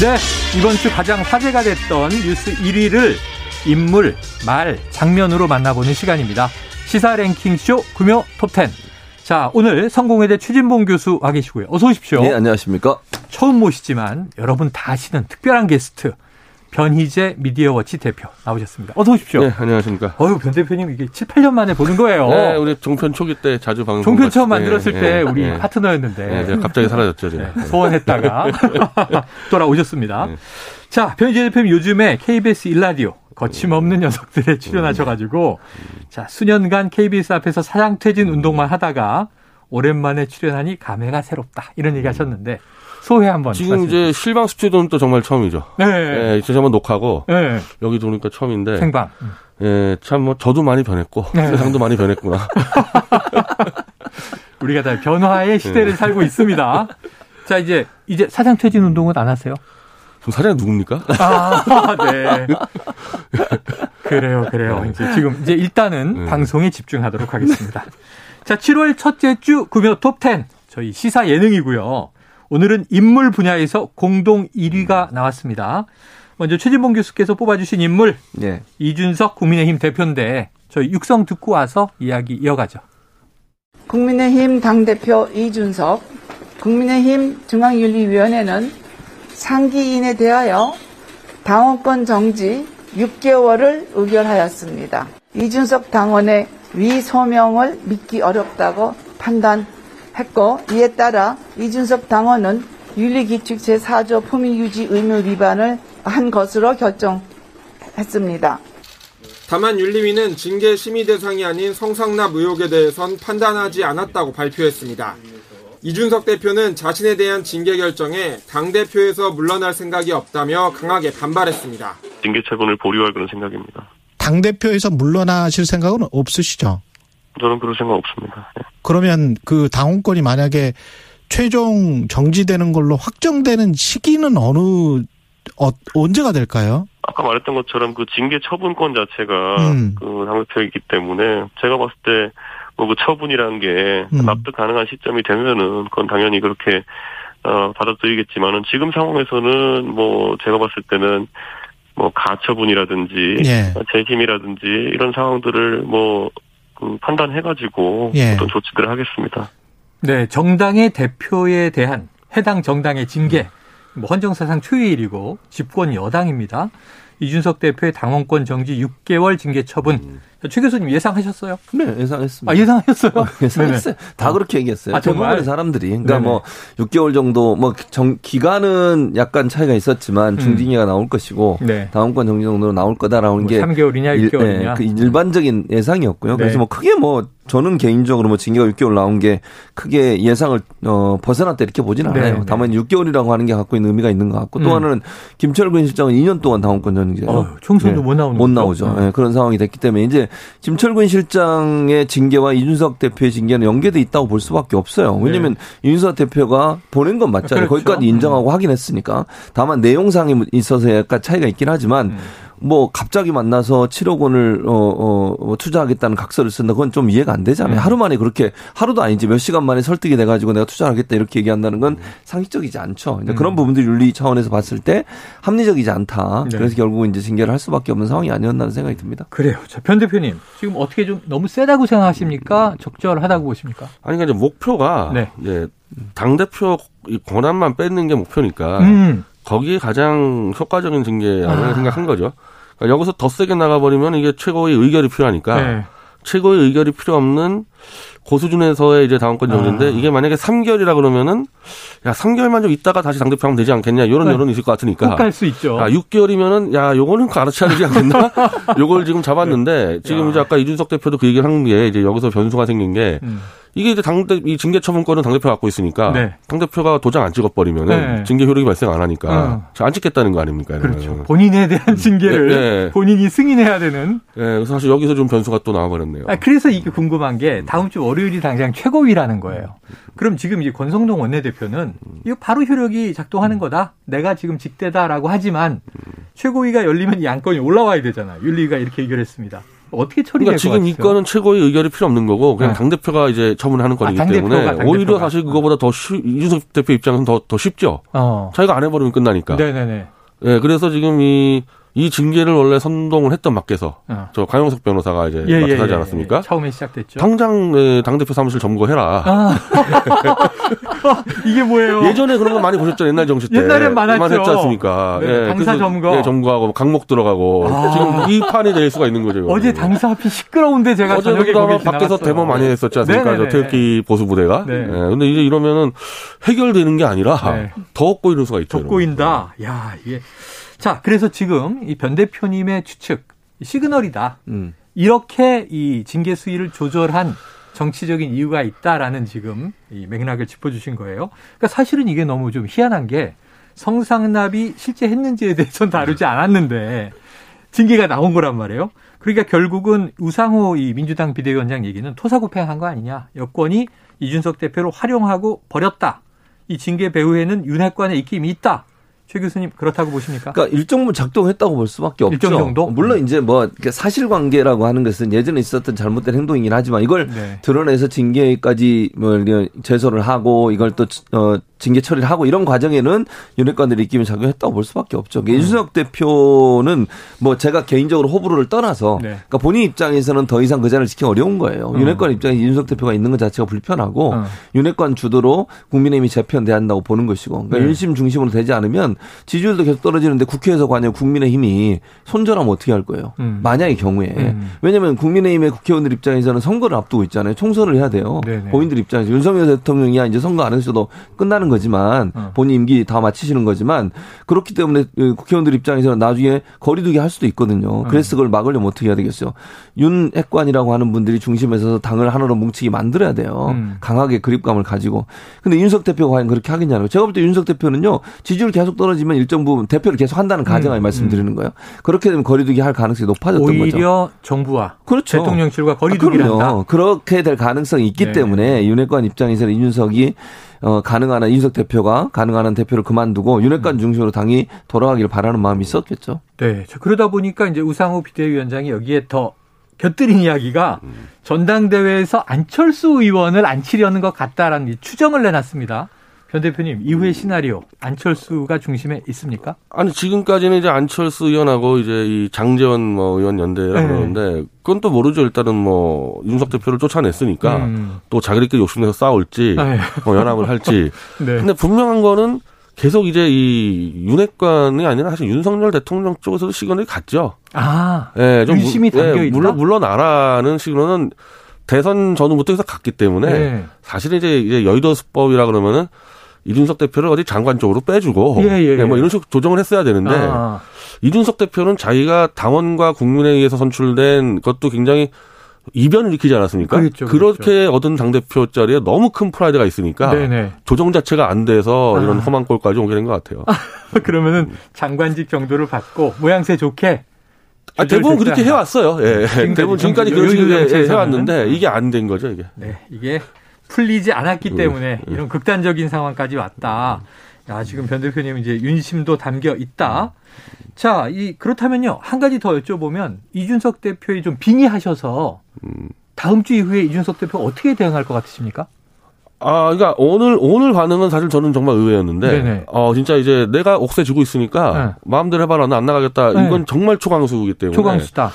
네, 이번 주 가장 화제가 됐던 뉴스 1위를 인물, 말, 장면으로 만나보는 시간입니다. 시사 랭킹쇼 금요 톱10. 자, 오늘 성공회대 추진봉 교수 와 계시고요. 어서 오십시오. 네, 안녕하십니까. 처음 모시지만 여러분 다 아시는 특별한 게스트. 변희재 미디어워치 대표 나오셨습니다. 어서 오십시오. 네, 안녕하십니까. 어유 변 대표님 이게 7, 8년 만에 보는 거예요. 네, 우리 종편 초기 때 자주 방송. 종편 처음 만들었을 네, 때 네, 우리 네. 파트너였는데. 네, 갑자기 사라졌죠, 제가. 네, 소원했다가 돌아오셨습니다. 네. 자, 변희재 대표님 요즘에 KBS 일라디오 거침없는 녀석들에 출연하셔가지고 자 수년간 KBS 앞에서 사장 퇴진 운동만 하다가 오랜만에 출연하니 감회가 새롭다 이런 얘기 하셨는데 소회 한번 지금 이제 실방 스튜디오는 또 정말 처음이죠. 네. 네, 저 한번 녹화하고 네. 여기 도니까 처음인데. 생방 음. 예, 참 뭐 저도 많이 변했고 네. 세상도 많이 변했구나. 우리가 다 변화의 시대를 살고 있습니다. 자 이제 이제 사장 퇴진 운동은 안 하세요? 그럼 사장이 누굽니까? 아, 네. 그래요, 그래요. 이제 지금 이제 일단은 네. 방송에 집중하도록 하겠습니다. 자, 7월 첫째 주 금요 톱10 저희 시사 예능이고요. 오늘은 인물 분야에서 공동 1위가 나왔습니다. 먼저 최진봉 교수께서 뽑아주신 인물 네. 이준석 국민의힘 대표인데 저희 육성 듣고 와서 이야기 이어가죠. 국민의힘 당대표 이준석, 국민의힘 중앙윤리위원회는 상기인에 대하여 당원권 정지 6개월을 의결하였습니다. 이준석 당원의 위소명을 믿기 어렵다고 판단 했고 이에 따라 이준석 당원은 윤리규칙 제4조 품위유지 의무 위반을 한 것으로 결정했습니다. 다만 윤리위는 징계 심의 대상이 아닌 성상납 의혹에 대해선 판단하지 않았다고 발표했습니다. 이준석 대표는 자신에 대한 징계 결정에 당대표에서 물러날 생각이 없다며 강하게 반발했습니다. 징계 처분을 보류할 그런 생각입니다. 당대표에서 물러나실 생각은 없으시죠? 저는 그럴 생각 없습니다. 예. 그러면 그 당원권이 만약에 최종 정지되는 걸로 확정되는 시기는 어느 어, 언제가 될까요? 아까 말했던 것처럼 그 징계 처분권 자체가 음. 그 당대표이기 때문에 제가 봤을 때 뭐 그 처분이라는 게 음. 납득 가능한 시점이 되면은 그건 당연히 그렇게 어 받아들이겠지만은 지금 상황에서는 뭐 제가 봤을 때는 뭐 가처분이라든지 예. 재심이라든지 이런 상황들을 뭐그 판단해가지고 예. 어떤 조치들을 하겠습니다. 네, 정당의 대표에 대한 해당 정당의 징계, 뭐 헌정사상 초유의 일이고 집권 여당입니다. 이준석 대표의 당원권 정지 6개월 징계 처분. 최 교수님 예상하셨어요? 네, 예상했습니다. 아, 예상하셨어요? 예상했어요. 다 어. 그렇게 얘기했어요. 아? 대부분의 사람들이. 그러니까 네네. 뭐 6개월 정도 뭐 정, 기간은 약간 차이가 있었지만 중징계가 나올 것이고 음. 네. 다음권 정지 정도로 나올 거다라는 뭐 게 3개월이냐, 일- 6개월이냐. 예, 그 일반적인 예상이었고요. 네. 그래서 뭐 크게 뭐 저는 개인적으로 뭐 징계가 6개월 나온 게 크게 예상을 어 벗어났다 이렇게 보진 네, 않아요. 네. 다만 6개월이라고 하는 게 갖고 있는 의미가 있는 것 같고 음. 또 하나는 김철근 실장은 2년 동안 당원권 정지예요. 어, 총선도 못 나오는 못? 나오죠. 어. 예, 그런 상황이 됐기 때문에 이제 김철근 실장의 징계와 이준석 대표의 징계는 연계돼 있다고 볼 수밖에 없어요. 왜냐하면 이준석 대표가 보낸 건 맞잖아요. 네. 그렇죠. 거기까지 인정하고 확인했으니까. 다만 내용상에 있어서 약간 차이가 있긴 하지만 음. 뭐 갑자기 만나서 7억 원을 어, 어, 어, 투자하겠다는 각서를 쓴다. 그건 좀 이해가 안 되잖아요. 음. 하루 만에 그렇게 하루도 아니지 몇 시간 만에 설득이 돼 가지고 내가 투자하겠다 이렇게 얘기한다는 건 상식적이지 않죠. 이제 음. 그런 부분들이 윤리 차원에서 봤을 때 합리적이지 않다. 네. 그래서 결국은 이제 징계를 할 수밖에 없는 상황이 아니었나는 생각이 듭니다. 그래요. 자, 변 대표님. 지금 어떻게 좀 너무 세다고 생각하십니까? 적절하다고 보십니까? 아니 그러니까 이제 목표가 네. 이제 당 대표 권한만 뺏는 게 목표니까 음. 거기에 가장 효과적인 징계라고 아. 생각한 거죠. 그러니까 여기서 더 세게 나가버리면 이게 최고의 의결이 필요하니까 네. 최고의 의결이 필요 없는 고수준에서의 이제 당원권 정지인데 아. 이게 만약에 3개월이라 그러면은 야 3개월만 좀 있다가 다시 당대표 하면 되지 않겠냐 이런 네. 여론이 있을 것 같으니까 꼭갈수 있죠. 아, 6개월이면은 야, 요거는 가르쳐야 되지 않겠나? 요걸 지금 잡았는데 지금 야. 이제 아까 이준석 대표도 그 얘기를 한 게 이제 여기서 변수가 생긴 게 음. 이게 이제 당대 이 징계 처분권은 당 대표가 갖고 있으니까 네. 당 대표가 도장 안 찍어 버리면은 네. 징계 효력이 발생 안 하니까 어. 안 찍겠다는 거 아닙니까? 이러면. 그렇죠. 본인에 대한 징계를 네, 네. 본인이 승인해야 되는. 예, 그래서 사실 여기서 좀 변수가 또 나와 버렸네요. 아, 그래서 이게 궁금한 게 다음 주 월요일이 당장 최고위라는 거예요. 그럼 지금 이제 권성동 원내대표는 이거 바로 효력이 작동하는 거다. 내가 지금 직대다라고 하지만 최고위가 열리면 이 안건이 올라와야 되잖아요. 윤리위가 이렇게 의결했습니다. 어떻게 처리될 그러니까 것 지금 이? 건은 최고의 의결이 필요 없는 거고 그냥 네. 당 대표가 이제 처분하는 건이기 당대표가, 때문에 당대표가. 오히려 사실 그거보다 더 쉬, 이준석 대표 입장에서는 더, 더 쉽죠. 어. 자기가 안 해버리면 끝나니까. 네네네. 예, 그래서 지금 이, 이 징계를 원래 선동을 했던 밖에서 어. 저 강용석 변호사가 이제 예, 예, 맡아서 하지 예, 않았습니까? 예. 처음에 시작됐죠. 당장 예, 당대표 사무실 점거해라. 아. 이게 뭐예요? 예전에 그런 거 많이 보셨죠 옛날 정치 때. 옛날엔 많았죠. 했지 않습니까? 네, 예, 당사 점거. 예, 점거하고 강목 들어가고 아. 지금 이 판이 될 수가 있는 거죠. 어제 당사 앞이 시끄러운데 제가 어제 저녁에 그나마 거기 밖에서. 대모 많이 했었지 않습니까? 저 네네네. 태극기 보수 부대가. 네. 예, 근데 이제 이러면은 해결되는 게 아니라 네. 더 꼬이는 수가 있죠. 더 꼬인다. 야, 이게. 자, 그래서 지금 이 변 대표님의 추측, 시그널이다. 음. 이렇게 이 징계 수위를 조절한 정치적인 이유가 있다라는 지금 이 맥락을 짚어주신 거예요. 그러니까 사실은 이게 너무 좀 희한한 게 성상납이 실제 했는지에 대해서는 다루지 않았는데 징계가 나온 거란 말이에요. 그러니까 결국은 우상호 이 민주당 비대위원장 얘기는 토사구팽한 거 아니냐. 여권이 이준석 대표를 활용하고 버렸다. 이 징계 배후에는 윤핵관의 입김이 있다. 최 교수님 그렇다고 보십니까? 그러니까 일정 부분 작동했다고 볼 수밖에 없죠. 일정 정도? 물론 이제 뭐 사실관계라고 하는 것은 예전에 있었던 잘못된 행동이긴 하지만 이걸 네. 드러내서 징계까지 뭐 제소를 하고 이걸 또 어, 징계 처리를 하고 이런 과정에는 윤핵관들이 입김이 작용했다고 볼 수밖에 없죠. 음. 그러니까 이준석 대표는 뭐 제가 개인적으로 호불호를 떠나서 네. 그러니까 본인 입장에서는 더 이상 그 자리를 지키기 어려운 거예요. 음. 윤핵관 입장에 이준석 대표가 있는 것 자체가 불편하고 어. 윤핵관 주도로 국민의힘이 재편돼야 한다고 보는 것이고 그러니까 네. 윤심 중심으로 되지 않으면 지지율도 계속 떨어지는데 국회에서 관여 국민의힘이 손절하면 어떻게 할 거예요? 음. 만약의 경우에 음. 왜냐하면 국민의힘의 국회의원들 입장에서는 선거를 앞두고 있잖아요. 총선을 해야 돼요. 네네. 본인들 입장에서 윤석열 대통령이야 이제 선거 안 해서도 끝나는 거지만 어. 본인 임기 다 마치시는 거지만 그렇기 때문에 그 국회의원들 입장에서는 나중에 거리두기 할 수도 있거든요. 그래서 그걸 막으려면 어떻게 해야 되겠어요? 윤 핵관이라고 하는 분들이 중심에서 당을 하나로 뭉치게 만들어야 돼요. 음. 강하게 그립감을 가지고. 근데 윤석 대표가 과연 그렇게 거예요. 제가 볼 때 윤석 대표는요. 지지율 계속 떨어지면 일정 부분 대표를 계속 한다는 가정을 음. 말씀드리는 거예요. 그렇게 되면 거리두기 할 가능성이 높아졌던 거죠. 오히려 정부와 그렇죠. 대통령실과 아, 거리두기를 그럼요. 한다. 그렇게 될 가능성이 있기 네. 때문에 윤핵관 입장에서는 이준석이 어, 가능한 한 이준석 대표가 가능한 한 대표를 그만두고 음. 윤핵관 중심으로 당이 돌아가기를 바라는 마음이 있었겠죠. 네. 자, 그러다 보니까 이제 우상호 비대위원장이 여기에 더 곁들인 이야기가 전당대회에서 안철수 의원을 안 치려는 것 같다라는 이 추정을 내놨습니다. 변 대표님, 이후의 시나리오 안철수가 중심에 있습니까? 아니 지금까지는 이제 안철수 의원하고 이제 이 장재원 뭐 의원 연대라 네. 그러는데 그건 또 모르죠. 일단은 뭐 윤석 대표를 쫓아냈으니까 음. 또 자기들끼리 욕심내서 싸울지 아유. 뭐 연합을 할지. 네. 근데 분명한 거는 계속 이제 이 윤핵관이 아니라 사실 윤석열 대통령 쪽에서도 시그널이 갔죠. 아, 예, 좀 윤심이 물- 담겨 예, 있다? 물론 물러나라는 시그널은 대선 전후부터 해서 갔기 때문에 네. 사실은 이제, 이제 여의도 수법이라 그러면은 이준석 대표를 어디 장관 쪽으로 빼주고 예, 예, 예. 뭐 이런 식으로 조정을 했어야 되는데 아, 이준석 대표는 자기가 당원과 국민에 의해서 선출된 것도 굉장히 이변을 일으키지 않았습니까? 그렇죠, 렇게 그렇죠. 얻은 당대표 자리에 너무 큰 프라이드가 있으니까 네네. 조정 자체가 안 돼서 이런 아. 험한 꼴까지 오게 된 것 같아요. 그러면은 장관직 정도를 받고 모양새 좋게 아, 대부분 그렇게 해왔어요. 예. 지금까지 대부분 지금까지 정- 그런 식으로 예. 해왔는데 이게 안 된 거죠, 이게. 네, 이게 풀리지 않았기 때문에 이런 극단적인 상황까지 왔다. 야, 지금 변 대표님 이제 윤심도 담겨 있다. 자, 이 그렇다면요. 한 가지 더 여쭤보면 이준석 대표이 좀 빙의하셔서 다음 주 이후에 이준석 대표 어떻게 대응할 것 같으십니까? 아, 그러니까 오늘 오늘 반응은 사실 저는 정말 의외였는데, 네네. 어 진짜 이제 내가 옥새 쥐고 있으니까 네. 마음대로 해봐라, 나 안 나가겠다. 네. 이건 정말 초강수이기 때문에. 초강수다.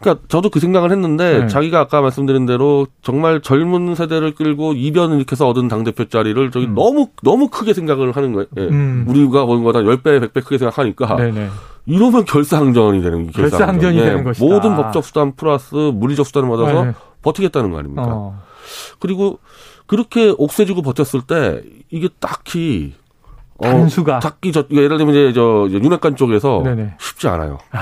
그러니까 저도 그 생각을 했는데 네. 자기가 아까 말씀드린 대로 정말 젊은 세대를 끌고 이변을 일으켜서 얻은 당 대표 자리를 저기 음. 너무 너무 크게 생각을 하는 거예요. 예. 음. 우리가 본 거다 10배, 100배 크게 생각하니까 네네. 이러면 결사항전이 되는 거예요. 결사항전이 되는 것이다. 모든 법적 수단 플러스 물리적 수단을 받아서 네. 버티겠다는 거 아닙니까? 어. 그리고 그렇게 옥세지고 버텼을 때 이게 딱히 어, 단수가. 딱히 저 예를 들면 이제 저 윤핵관 쪽에서 네네. 쉽지 않아요. 네.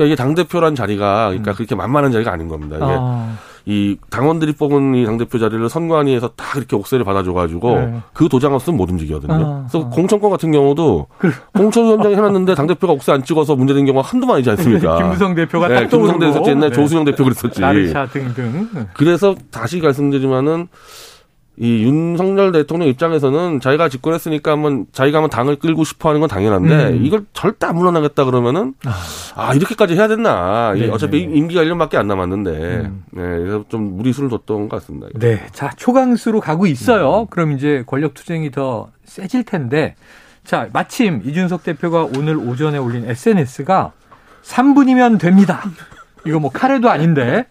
그러니까 이게 당 대표란 자리가 음. 그러니까 그렇게 만만한 자리가 아닌 겁니다. 이게 아, 이 당원들이 뽑은 이 당대표 자리를 선관위에서 딱 이렇게 옥세를 받아줘가지고 네. 그 도장 없으면 못 움직이거든요. 아, 그래서 아. 공천권 같은 경우도 공천위원장이 해놨는데 당대표가 옥세 안 찍어서 문제된 경우가 한두 번이지 않습니까? 김무성 대표가 네, 딱 김무성. 대표 옛날 네. 조수영 대표 그랬었지. 나르샤 등등. 그래서 다시 말씀드리지만은 이 윤석열 대통령 입장에서는 자기가 집권했으니까 한번 자기가 한번 당을 끌고 싶어 하는 건 당연한데 음. 이걸 절대 안 물러나겠다 그러면은 아, 이렇게까지 해야 됐나. 이 네, 어차피 네. 임기가 1년밖에 안 남았는데 음. 네, 그래서 좀 무리수를 뒀던 것 같습니다. 네. 자, 초강수로 가고 있어요. 음. 그럼 이제 권력 투쟁이 더 세질 텐데. 자, 마침 이준석 대표가 오늘 오전에 올린 SNS가 3분이면 됩니다. 이거 뭐 카레도 아닌데.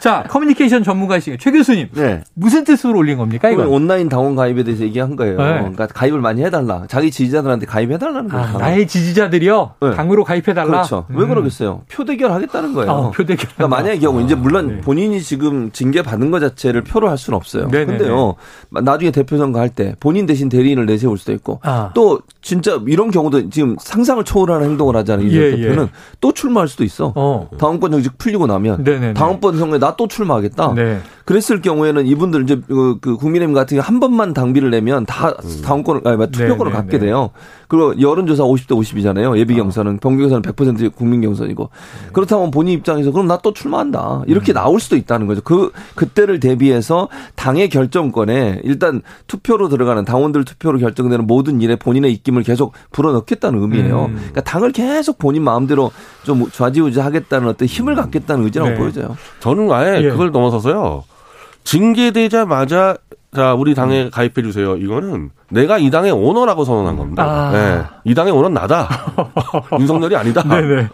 자, 커뮤니케이션 전문가이신 최 교수님. 네. 무슨 뜻으로 올린 겁니까, 이거? 온라인 당원 가입에 대해서 얘기한 거예요. 네. 그러니까 가입을 많이 해달라. 자기 지지자들한테 가입해달라는 거예요. 아, 나의 지지자들이요. 네. 당으로 가입해달라. 그렇죠. 왜 음. 그러겠어요? 표 대결 하겠다는 거예요. 어, 표 대결. 그러니까 만약의 경우 이제 물론 네. 본인이 지금 징계 받은 것 자체를 표로 할 수는 없어요. 네네네. 근데요. 나중에 대표 선거 할 때 본인 대신 대리인을 내세울 수도 있고 아. 또 진짜 이런 경우도 지금 상상을 초월하는 행동을 하잖아요. 이준석 예, 대표는 또 출마할 수도 있어. 어. 다음번 정직 풀리고 나면 네네네. 다음번 선거에 나 또 출마하겠다. 네. 그랬을 경우에는 이분들 이제 그, 그 국민의힘 같은 경우 한 번만 당비를 내면 다 다음권을 아니 투표권을 네, 갖게 네. 돼요. 그리고 여론조사 50대 50이잖아요. 예비 경선은 병 경선은 100% 국민 경선이고 그렇다면 본인 입장에서 그럼 나 또 출마한다 이렇게 나올 수도 있다는 거죠. 그 그때를 대비해서 당의 결정권에 일단 투표로 들어가는 당원들 투표로 결정되는 모든 일에 본인의 입김을 계속 불어넣겠다는 의미예요. 음. 그러니까 당을 계속 본인 마음대로 좀 좌지우지하겠다는 어떤 힘을 갖겠다는 의지라고 네. 보여져요. 저는 아예 예. 그걸 넘어서서요. 징계되자마자 자 우리 당에 가입해 주세요. 이거는 내가 이 당의 오너라고 선언한 겁니다. 아. 네. 이 당의 오너는 나다. 윤석열이 아니다. 네네.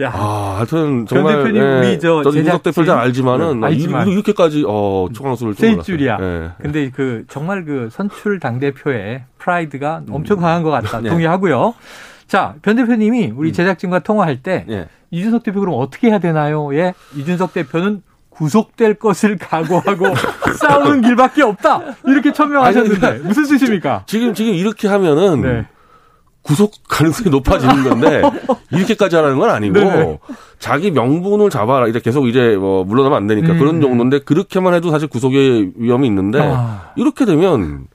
야. 아, 하여튼 변 정말 대표님, 예, 우리 저 저는 제작진- 대표 잘 알지만은 네, 알지만. 이- 이렇게까지 어 초강수를 몰랐어요. 줄이야. 예. 근데 그 정말 그 선출 당 대표의 프라이드가 엄청 강한 것 같다. 네. 동의하고요. 자, 변 대표님이 우리 제작진과 통화할 때 예. 이준석 대표 그럼 어떻게 해야 되나요? 예, 이준석 대표는 구속될 것을 각오하고 싸우는 길밖에 없다. 이렇게 천명하셨는데 아니, 무슨 뜻입니까? 지금 지금 이렇게 하면은 네. 구속 가능성이 높아지는 건데 이렇게까지 하라는 건 아니고 네네. 자기 명분을 잡아라. 이제 계속 이제 뭐 물러나면 안 되니까 음. 그런 정도인데 그렇게만 해도 사실 구속의 위험이 있는데 아. 이렇게 되면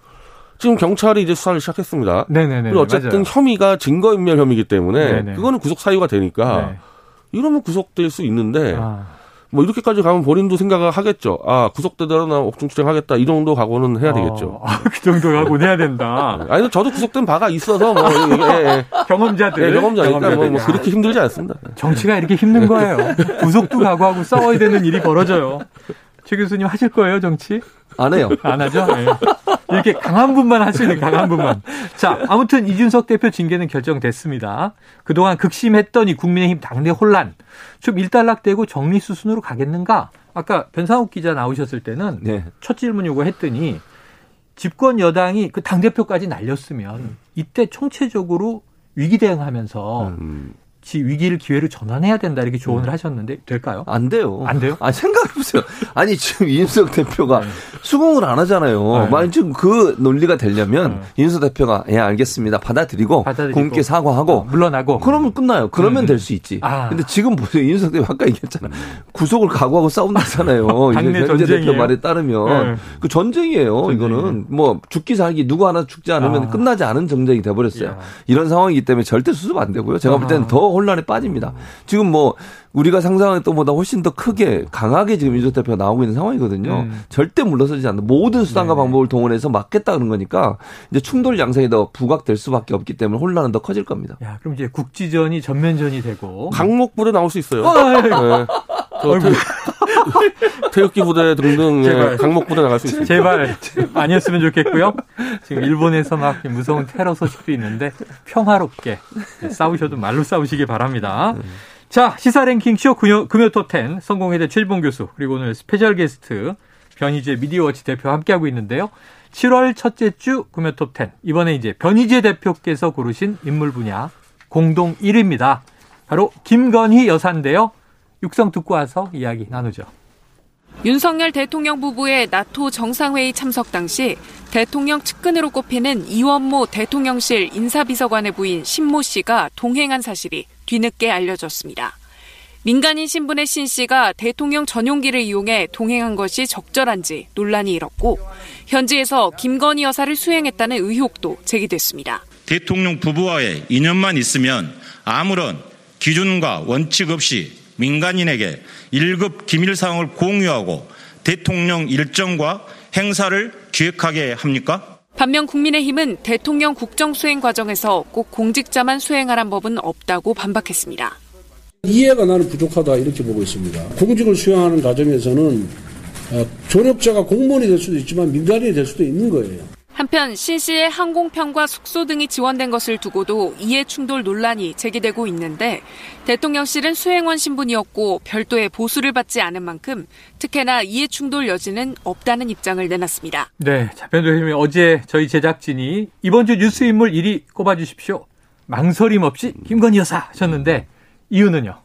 지금 경찰이 이제 수사를 시작했습니다. 네네네. 그리고 어쨌든 맞아요. 혐의가 증거인멸 혐의이기 때문에 네네. 그거는 구속 사유가 되니까 네. 이러면 구속될 수 있는데 아. 뭐 이렇게까지 가면 본인도 생각을 하겠죠. 아 구속되더라 나 옥중 추정하겠다 이 정도 각오는 해야 되겠죠. 어, 아, 그 정도 하고 해야 된다. 아니 저도 구속된 바가 있어서 뭐 예, 예. 경험자들. 예, 경험자니까 뭐, 뭐. 그렇게 힘들지 않습니다. 정치가 이렇게 힘든 거예요. 구속도 각오하고 싸워야 되는 일이 벌어져요. 최 교수님 하실 거예요, 정치? 안 해요. 안 하죠? 네. 이렇게 강한 분만 할 수 있는 강한 분만. 자, 아무튼 이준석 대표 징계는 결정됐습니다. 그동안 극심했던 이 국민의힘 당내 혼란 좀 일단락되고 정리 수순으로 가겠는가? 아까 변상욱 기자 나오셨을 때는 네. 첫 질문 요거 했더니 집권 여당이 그 당대표까지 날렸으면 이때 총체적으로 위기 대응하면서 음. 지 위기를 기회로 전환해야 된다 이렇게 조언을 하셨는데 될까요? 안 돼요. 안 돼요? 아 생각해 보세요. 아니 지금 이준석 대표가 네. 수긍을 안 하잖아요. 네. 만약 지금 그 논리가 되려면 네. 이준석 대표가 예 알겠습니다. 받아들이고, 받아들이고. 국민께 사과하고 어, 물러나고 그러면 끝나요. 그러면 음. 될수 있지. 아. 근데 지금 보세요. 이준석 대표 아까 얘기했잖아. 구속을 각오하고 싸운다잖아요. 당내 현재 대표. 말에 따르면 네. 그 전쟁이에요. 전쟁이에요. 이거는 뭐 죽기 살기 누구 하나 죽지 않으면 아. 끝나지 않은 전쟁이 돼버렸어요. 야. 이런 상황이기 때문에 절대 수습 안 되고요. 제가 볼 때는. 더 혼란에 빠집니다. 지금 뭐 우리가 상상했던 것보다 훨씬 더 크게 강하게 지금 이준석 대표가 나오고 있는 상황이거든요. 음. 절대 물러서지 않는 모든 수단과 네네. 방법을 동원해서 막겠다 그런 거니까 이제 충돌 양상이 더 부각될 수밖에 없기 때문에 혼란은 더 커질 겁니다. 야, 그럼 이제 국지전이 전면전이 되고 강목부대 나올 수 있어요. 아이고. 예. 저 태, 태극기 부대 등등 예, 제발. 강목 부대 나갈 수 있습니다. 제발 아니었으면 좋겠고요. 지금 일본에서 막 무서운 테러 소식도 있는데 평화롭게 싸우셔도 말로 싸우시기 바랍니다. 자 시사 랭킹 쇼 금요, 금요 톱10 성공회대 최진봉 교수 그리고 오늘 스페셜 게스트 변희재 미디어워치 대표 함께하고 있는데요. 7월 첫째 주 금요 톱10 이번에 이제 변희재 대표께서 고르신 인물 분야 공동 1위입니다. 바로 김건희 여사인데요. 육성 듣고 와서 이야기 나누죠. 윤석열 대통령 부부의 나토 정상회의 참석 당시 대통령 측근으로 꼽히는 이원모 대통령실 인사비서관의 부인 신모 씨가 동행한 사실이 뒤늦게 알려졌습니다. 민간인 신분의 신 씨가 대통령 전용기를 이용해 동행한 것이 적절한지 논란이 일었고 현지에서 김건희 여사를 수행했다는 의혹도 제기됐습니다. 대통령 부부와의 인연만 있으면 아무런 기준과 원칙 없이 민간인에게 1급 기밀 사항을 공유하고 대통령 일정과 행사를 기획하게 합니까? 반면 국민의힘은 대통령 국정 수행 과정에서 꼭 공직자만 수행하란 법은 없다고 반박했습니다. 이해가 나는 부족하다 이렇게 보고 있습니다. 공직을 수행하는 과정에서는 어, 조력자가 공무원이 될 수도 있지만 민간인이 될 수도 있는 거예요. 한편 신 씨의 항공편과 숙소 등이 지원된 것을 두고도 이해 충돌 논란이 제기되고 있는데 대통령실은 수행원 신분이었고 별도의 보수를 받지 않은 만큼 특혜나 이해 충돌 여지는 없다는 입장을 내놨습니다. 네, 자변도님이 어제 저희 제작진이 이번 주 뉴스 인물 1위 꼽아주십시오. 망설임 없이 김건희 여사 하셨는데 이유는요?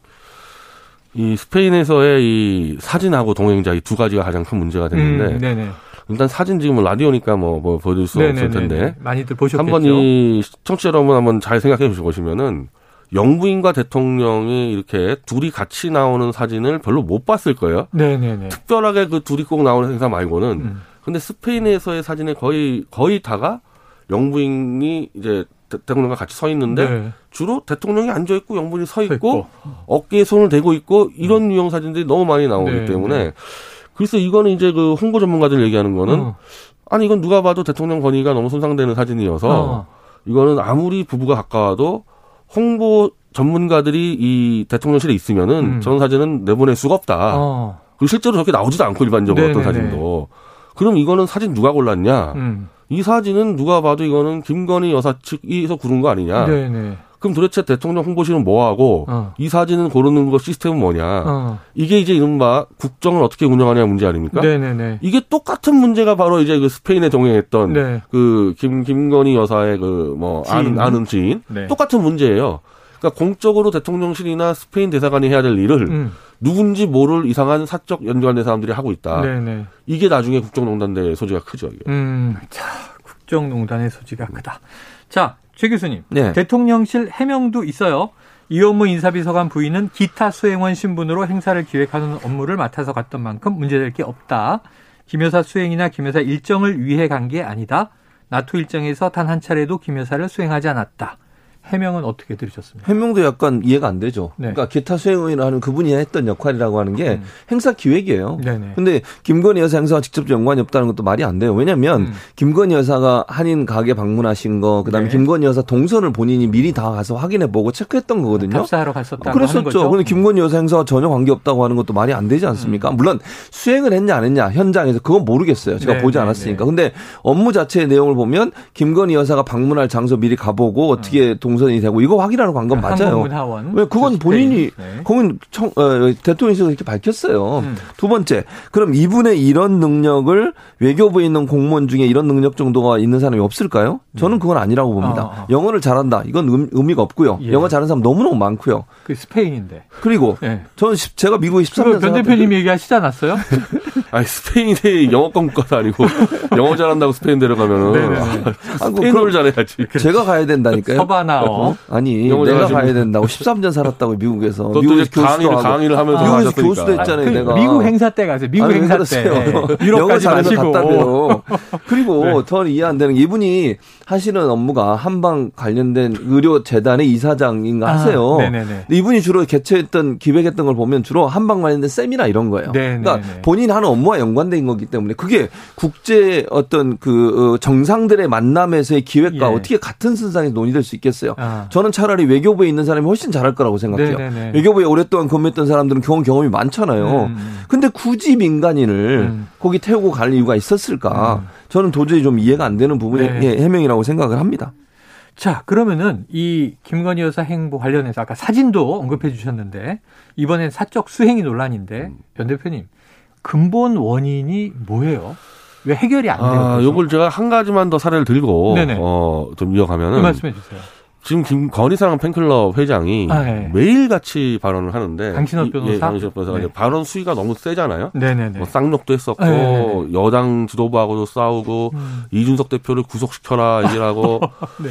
이 스페인에서의 이 사진하고 동행자 이 두 가지가 가장 큰 문제가 됐는데 음, 네네. 일단 사진 지금 라디오니까 뭐, 뭐 보여줄 수 네네네네. 없을 텐데 많이들 보셨겠죠. 한번 이 청취자 여러분 한번 잘 생각해 보시면은 영부인과 대통령이 이렇게 둘이 같이 나오는 사진을 별로 못 봤을 거예요. 네네네. 특별하게 그 둘이 꼭 나오는 행사 말고는 음. 근데 스페인에서의 사진에 거의 거의 다가 영부인이 이제 대통령과 같이 서 있는데 네. 주로 대통령이 앉아 있고 영부인이 서 있고, 있고. 어깨에 손을 대고 있고 이런 유형 사진들이 너무 많이 나오기 네, 때문에 네. 그래서 이거는 이제 그 홍보 전문가들 얘기하는 거는 어. 아니 이건 누가 봐도 대통령 권위가 너무 손상되는 사진이어서 어. 이거는 아무리 부부가 가까워도 홍보 전문가들이 이 대통령실에 있으면은 음. 저런 사진은 내보낼 수가 없다. 어. 그리고 실제로 저렇게 나오지도 않고 일반적으로 어떤 네네네. 사진도. 그럼 이거는 사진 누가 골랐냐? 음. 이 사진은 누가 봐도 이거는 김건희 여사 측에서 고른 거 아니냐? 네네. 그럼 도대체 대통령 홍보실은 뭐 하고 어. 이 사진은 고르는 거 시스템은 뭐냐? 어. 이게 이제 이른바 국정을 어떻게 운영하냐 문제 아닙니까? 네네네. 이게 똑같은 문제가 바로 이제 그 스페인에 동행했던 네. 그김 김건희 여사의 그 뭐 아는. 아는 지인 네. 똑같은 문제예요. 그러니까 공적으로 대통령실이나 스페인 대사관이 해야 될 일을 음. 누군지 모를 이상한 사적 연관된 사람들이 하고 있다. 네네. 이게 나중에 국정농단의 소지가 크죠. 이게. 음, 자, 국정농단의 소지가 크다. 자, 최 교수님. 네. 대통령실 해명도 있어요. 이원무 인사비서관 부인은 기타 수행원 신분으로 행사를 기획하는 업무를 맡아서 갔던 만큼 문제될 게 없다. 김 여사 수행이나 김 여사 일정을 위해 간 게 아니다. 나토 일정에서 단 한 차례도 김 여사를 수행하지 않았다. 해명은 어떻게 들으셨습니까? 해명도 약간 이해가 안 되죠. 네. 그러니까 기타 수행원이라 하는 그분이 했던 역할이라고 하는 게 음. 행사 기획이에요. 네네. 근데 김건희 여사 행사와 직접 연관이 없다는 것도 말이 안 돼요. 왜냐하면 음. 김건희 여사가 한인 가게 방문하신 거, 그다음에 네. 김건희 여사 동선을 본인이 미리 다 가서 확인해 보고 체크했던 거거든요. 답사하러 갔었다고 하는 그랬었죠. 근데 김건희 여사 행사와 전혀 관계 없다고 하는 것도 말이 안 되지 않습니까? 물론 수행을 했냐 안 했냐 현장에서 그건 모르겠어요. 제가 네, 보지 네, 않았으니까. 근데 업무 자체의 내용을 보면 김건희 여사가 방문할 장소 미리 가보고 어떻게 동 선이 되고 이거 확인하러 간 건 맞아요. 왜 그건. 본인이 네. 거긴 청, 어, 대통령실에서 이렇게 밝혔어요. 음. 두 번째, 그럼 이분의 이런 능력을 외교부에 있는 공무원 중에 이런 능력 정도가 있는 사람이 없을까요? 저는 그건 아니라고 봅니다. 어, 어. 영어를 잘한다. 이건 음, 의미가 없고요. 예. 영어 잘하는 사람 너무너무 많고요. 그 스페인인데. 그리고 네. 저는 십- 제가 미국에 그거 13년 변 대표님 얘기하시지 않았어요? 아니 스페인에 영어권 국가도 아니고 영어 잘한다고 스페인 데려가면은. 아, 스페인어를 잘해야지. 제가 가야 된다니까요. 서바나 어. 아니, 영어 내가. 가야 된다고 13년 살았다고 미국에서. 미국에서 강의를. 강의를 하면서 미국에서 하셨으니까. 교수도 했잖아요, 그 내가. 미국 행사 때 가세요. 미국 아니, 왜 행사? 때. 유럽 영어 가지 잘해서 마시고. 그리고 네. 저는 이해 안 되는 게 이분이 하시는 업무가 한방 관련된 의료 재단의 이사장인가 아, 하세요. 네네네. 이분이 주로 개최했던 기획했던 걸 보면 주로 한방 관련된 세미나 이런 거예요. 네네네. 그러니까 본인 하는 업무와 연관된 거기 때문에 그게 국제 어떤 그 어, 정상들의 만남에서의 기획과 예. 어떻게 같은 선상에서 논의될 수 있겠어요. 아. 저는 차라리 외교부에 있는 사람이 훨씬 잘할 거라고 생각해요. 네네네. 외교부에 오랫동안 근무했던 사람들은 경험 경험이 많잖아요. 음. 근데 굳이 민간인을 음. 거기 태우고 갈 이유가 있었을까? 저는 도저히 좀 이해가 안 되는 부분의 네. 해명이라고 생각을 합니다. 자, 그러면은 이 김건희 여사 행보 관련해서 아까 사진도 언급해 주셨는데 이번엔 사적 수행이 논란인데 변 대표님 근본 원인이 뭐예요? 왜 해결이 안 돼요? 아? 요걸 제가 한 가지만 더 사례를 들고 네네. 어, 좀그 이어가면은 말씀해 주세요. 지금 김건희사랑 팬클럽 회장이 아, 네. 매일 같이 발언을 하는데 강신업 이- 변호사? 예, 강신업 변호사가 네. 발언 수위가 너무 세잖아요. 네네네. 뭐 쌍욕도 했었고 네. 여당 지도부하고도 싸우고 음. 이준석 대표를 구속시켜라 이라고 네.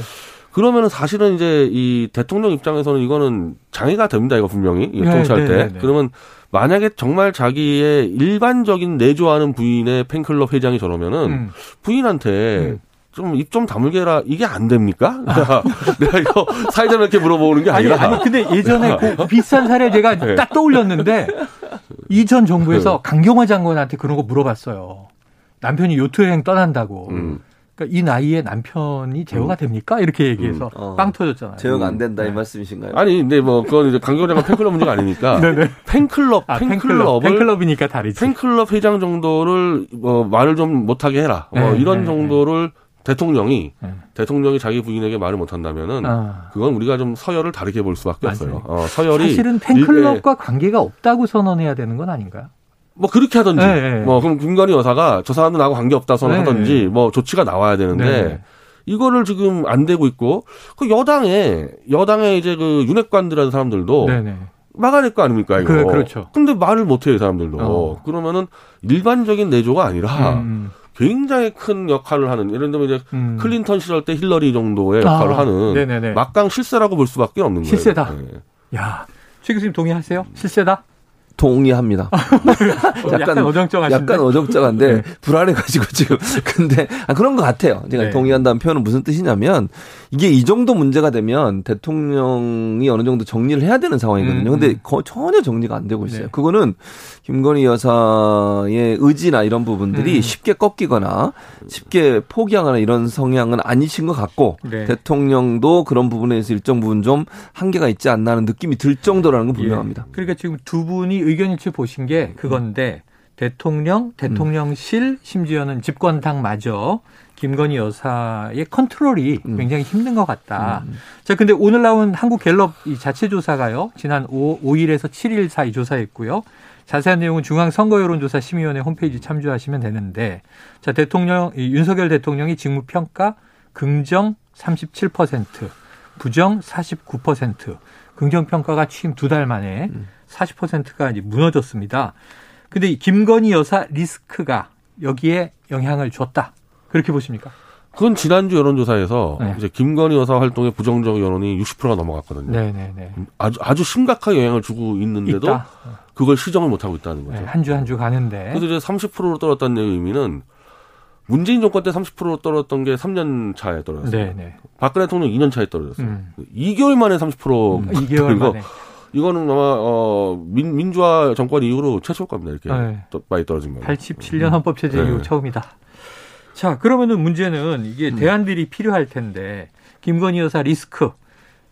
그러면은 사실은 이제 이 대통령 입장에서는 이거는 장애가 됩니다. 이거 분명히 이거 네, 통치할 때 네, 네, 네. 그러면 만약에 정말 자기의 일반적인 내조하는 부인의 팬클럽 회장이 저러면은 음. 부인한테 좀 입 좀 다물게 해라 이게 안 됩니까? 내가 이거 사회자 이렇게 물어보는 게 아니, 아니라 아니, 근데 예전에 그 비슷한 사례 제가 네. 딱 떠올렸는데, 이전 정부에서 강경화 장관한테 그런 거 물어봤어요. 남편이 요트 여행 떠난다고. 음. 그러니까 이 나이에 남편이 제어가 됩니까? 이렇게 얘기해서 어. 빵 터졌잖아요. 제어가 안 된다 이 네. 말씀이신가요? 아니 근데 뭐 그건 이제 강경장관 팬클럽 문제가 아니니까 네네. 팬클럽 아, 팬클럽. 팬클럽이니까 다르지. 팬클럽 회장 정도를 뭐 말을 좀 못하게 해라. 뭐 네, 이런 네, 정도를 대통령이 네. 대통령이 자기 부인에게 말을 못한다면은 아. 그건 우리가 좀 서열을 다르게 볼 수밖에 맞아요. 없어요. 어, 서열이 사실은 팬클럽과 관계가 없다고 선언해야 되는 건 아닌가요? 뭐 그렇게 하든지 네, 네. 뭐 그럼 김건희 여사가 저 사람은 나하고 관계 없다 선언하든지 네. 뭐 조치가 나와야 되는데 네. 이거를 지금 안 되고 있고 그 여당에 여당에 이제 그 윤핵관들이라는 사람들도. 막아낼 거 아닙니까 이거. 그- 그렇죠. 근데 말을 못해요 이 사람들도. 어. 그러면은 일반적인 내조가 아니라 음, 굉장히 큰 역할을 하는 예를 들면 이제 음. 클린턴 시절 때 힐러리 정도의 역할을 아, 하는 네네네. 막강 실세라고 볼 수밖에 없는 거예요. 실세다. 네. 야, 최 교수님 동의하세요? 실세다? 동의합니다. 어, 약간, 어정쩡하신데. 약간 어정쩡한데 네. 불안해가지고 지금 근데 아, 그런 것 같아요. 제가 네. 동의한다는 표현은 무슨 뜻이냐면 이게 이 정도 문제가 되면 대통령이 어느 정도 정리를 해야 되는 상황이거든요. 음, 근데 음. 거- 전혀 정리가 안 되고 있어요. 네. 그거는 김건희 여사의 의지나 이런 부분들이 음. 쉽게 꺾이거나 쉽게 포기하거나 이런 성향은 아니신 것 같고 네. 대통령도 그런 부분에서 일정 부분 좀 한계가 있지 않나 하는 느낌이 들 정도라는 건 분명합니다. 예. 그러니까 지금 두 분이 의견일치 보신 게 그건데 대통령, 대통령실, 심지어는 집권당마저 김건희 여사의 컨트롤이 음. 굉장히 힘든 것 같다. 자, 근데 오늘 나온 한국 갤럽 이 자체 조사가요. 지난 5, 5일에서 7일 사이 조사했고요. 자세한 내용은 중앙 선거 여론조사 심의위원회 홈페이지 참조하시면 되는데, 자 대통령 이 윤석열 대통령이 직무 평가 긍정 37%, 부정 49%, 긍정 평가가 취임 두 달 만에 40%가 이제 무너졌습니다. 근데 이 김건희 여사 리스크가 여기에 영향을 줬다. 그렇게 보십니까? 그건 지난주 여론조사에서 네. 이제 김건희 여사 활동의 부정적 여론이 60%가 넘어갔거든요. 네네네. 아주 아주 심각하게 영향을 주고 있는데도 있다. 그걸 시정을 못 하고 있다는 거죠. 한주 한 주 가는데. 그래서 이제 30%로 떨어졌다는 의미는 문재인 정권 때 30%로 떨어졌던 게 3년 차에 떨어졌어요. 네네. 박근혜 대통령 2년 차에 떨어졌어요. 음. 2개월 만에 30% 2개월 그리고 만에. 이거는 아마 어 민, 민주화 정권 이후로 최초일 겁니다. 이렇게 네. 또 많이 떨어진 거. 87년 헌법 체제 이후 네. 처음이다. 자, 그러면은 문제는 이게 음. 대안들이 필요할 텐데 김건희 여사 리스크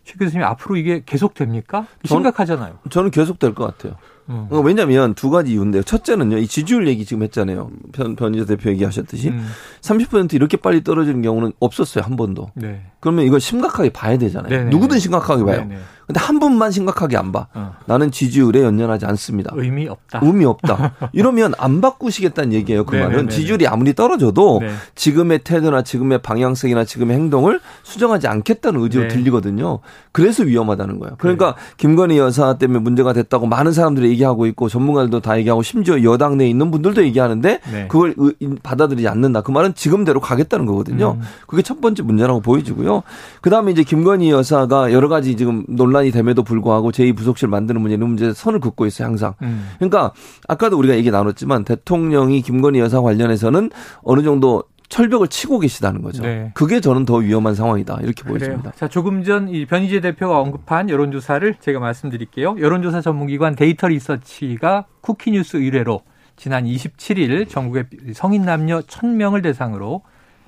최 교수님 앞으로 이게 계속 됩니까? 심각하잖아요. 저는 계속 될 것 같아요. 음. 어, 왜냐하면 두 가지 이유인데요. 첫째는요, 이 지지율 얘기 지금 했잖아요. 편, 변희재 대표 얘기하셨듯이 음. 30% 이렇게 빨리 떨어지는 경우는 없었어요 한 번도. 네. 그러면 이걸 심각하게 봐야 되잖아요. 네네네. 누구든 심각하게 봐요. 네네. 근데 한 분만 심각하게 안 봐. 어. 나는 지지율에 연연하지 않습니다. 의미 없다. 의미 없다. 이러면 안 바꾸시겠다는 얘기예요. 그 네네네네. 말은 지지율이 아무리 떨어져도 네. 지금의 태도나 지금의 방향성이나 지금의 행동을 수정하지 않겠다는 의지로 네. 들리거든요. 그래서 위험하다는 거예요. 그러니까 김건희 여사 때문에 문제가 됐다고 많은 사람들이 얘기하고 있고 전문가들도 다 얘기하고 심지어 여당 내에 있는 분들도 얘기하는데 네. 그걸 의- 받아들이지 않는다. 그 말은 지금대로 가겠다는 거거든요. 음. 그게 첫 번째 문제라고 보여지고요. 그 다음에 이제 김건희 여사가 여러 가지 지금 논란 이 됨에도 불구하고 제2부속실 만드는 문제, 이런 문제에 선을 긋고 있어요, 항상. 음. 그러니까 아까도 우리가 얘기 나눴지만 대통령이 김건희 여사 관련해서는 어느 정도 철벽을 치고 계시다는 거죠. 네. 그게 저는 더 위험한 상황이다. 이렇게 그래요. 보여집니다. 자, 조금 전 이 변희재 대표가 언급한 여론조사를 제가 말씀드릴게요. 여론조사 전문기관 데이터 리서치가 쿠키뉴스 의뢰로 지난 27일 전국의 성인 남녀 1000명을 대상으로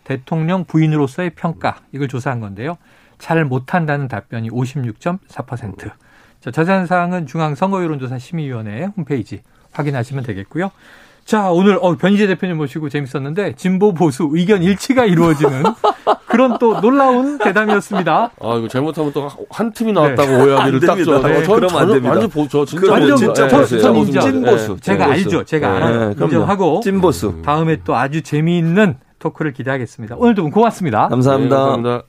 대통령 부인으로서의 평가 이걸 조사한 건데요. 잘 못한다는 답변이 56.4%. 자, 자세한 사항은 중앙선거여론조사 심의위원회 홈페이지 확인하시면 되겠고요. 자, 오늘 어, 변희재 대표님 모시고 재밌었는데 진보 보수 의견 일치가 이루어지는 그런 또 놀라운 대담이었습니다. 아 이거 잘못하면 또 한 팀이 나왔다고 네. 오해하기를 안딱 됩니다. 저. 네, 저 그러면 안 됩니다. 완전 보, 저 진짜 그럼 완전 보수. 진짜 예, 보수, 예, 전 보수. 인정. 찐보수. 제가 찐보수. 알죠. 제가 네, 알아요. 인정하고 찐보수. 다음에 또 아주 재미있는 토크를 기대하겠습니다. 오늘 두분 고맙습니다. 감사합니다. 네, 감사합니다.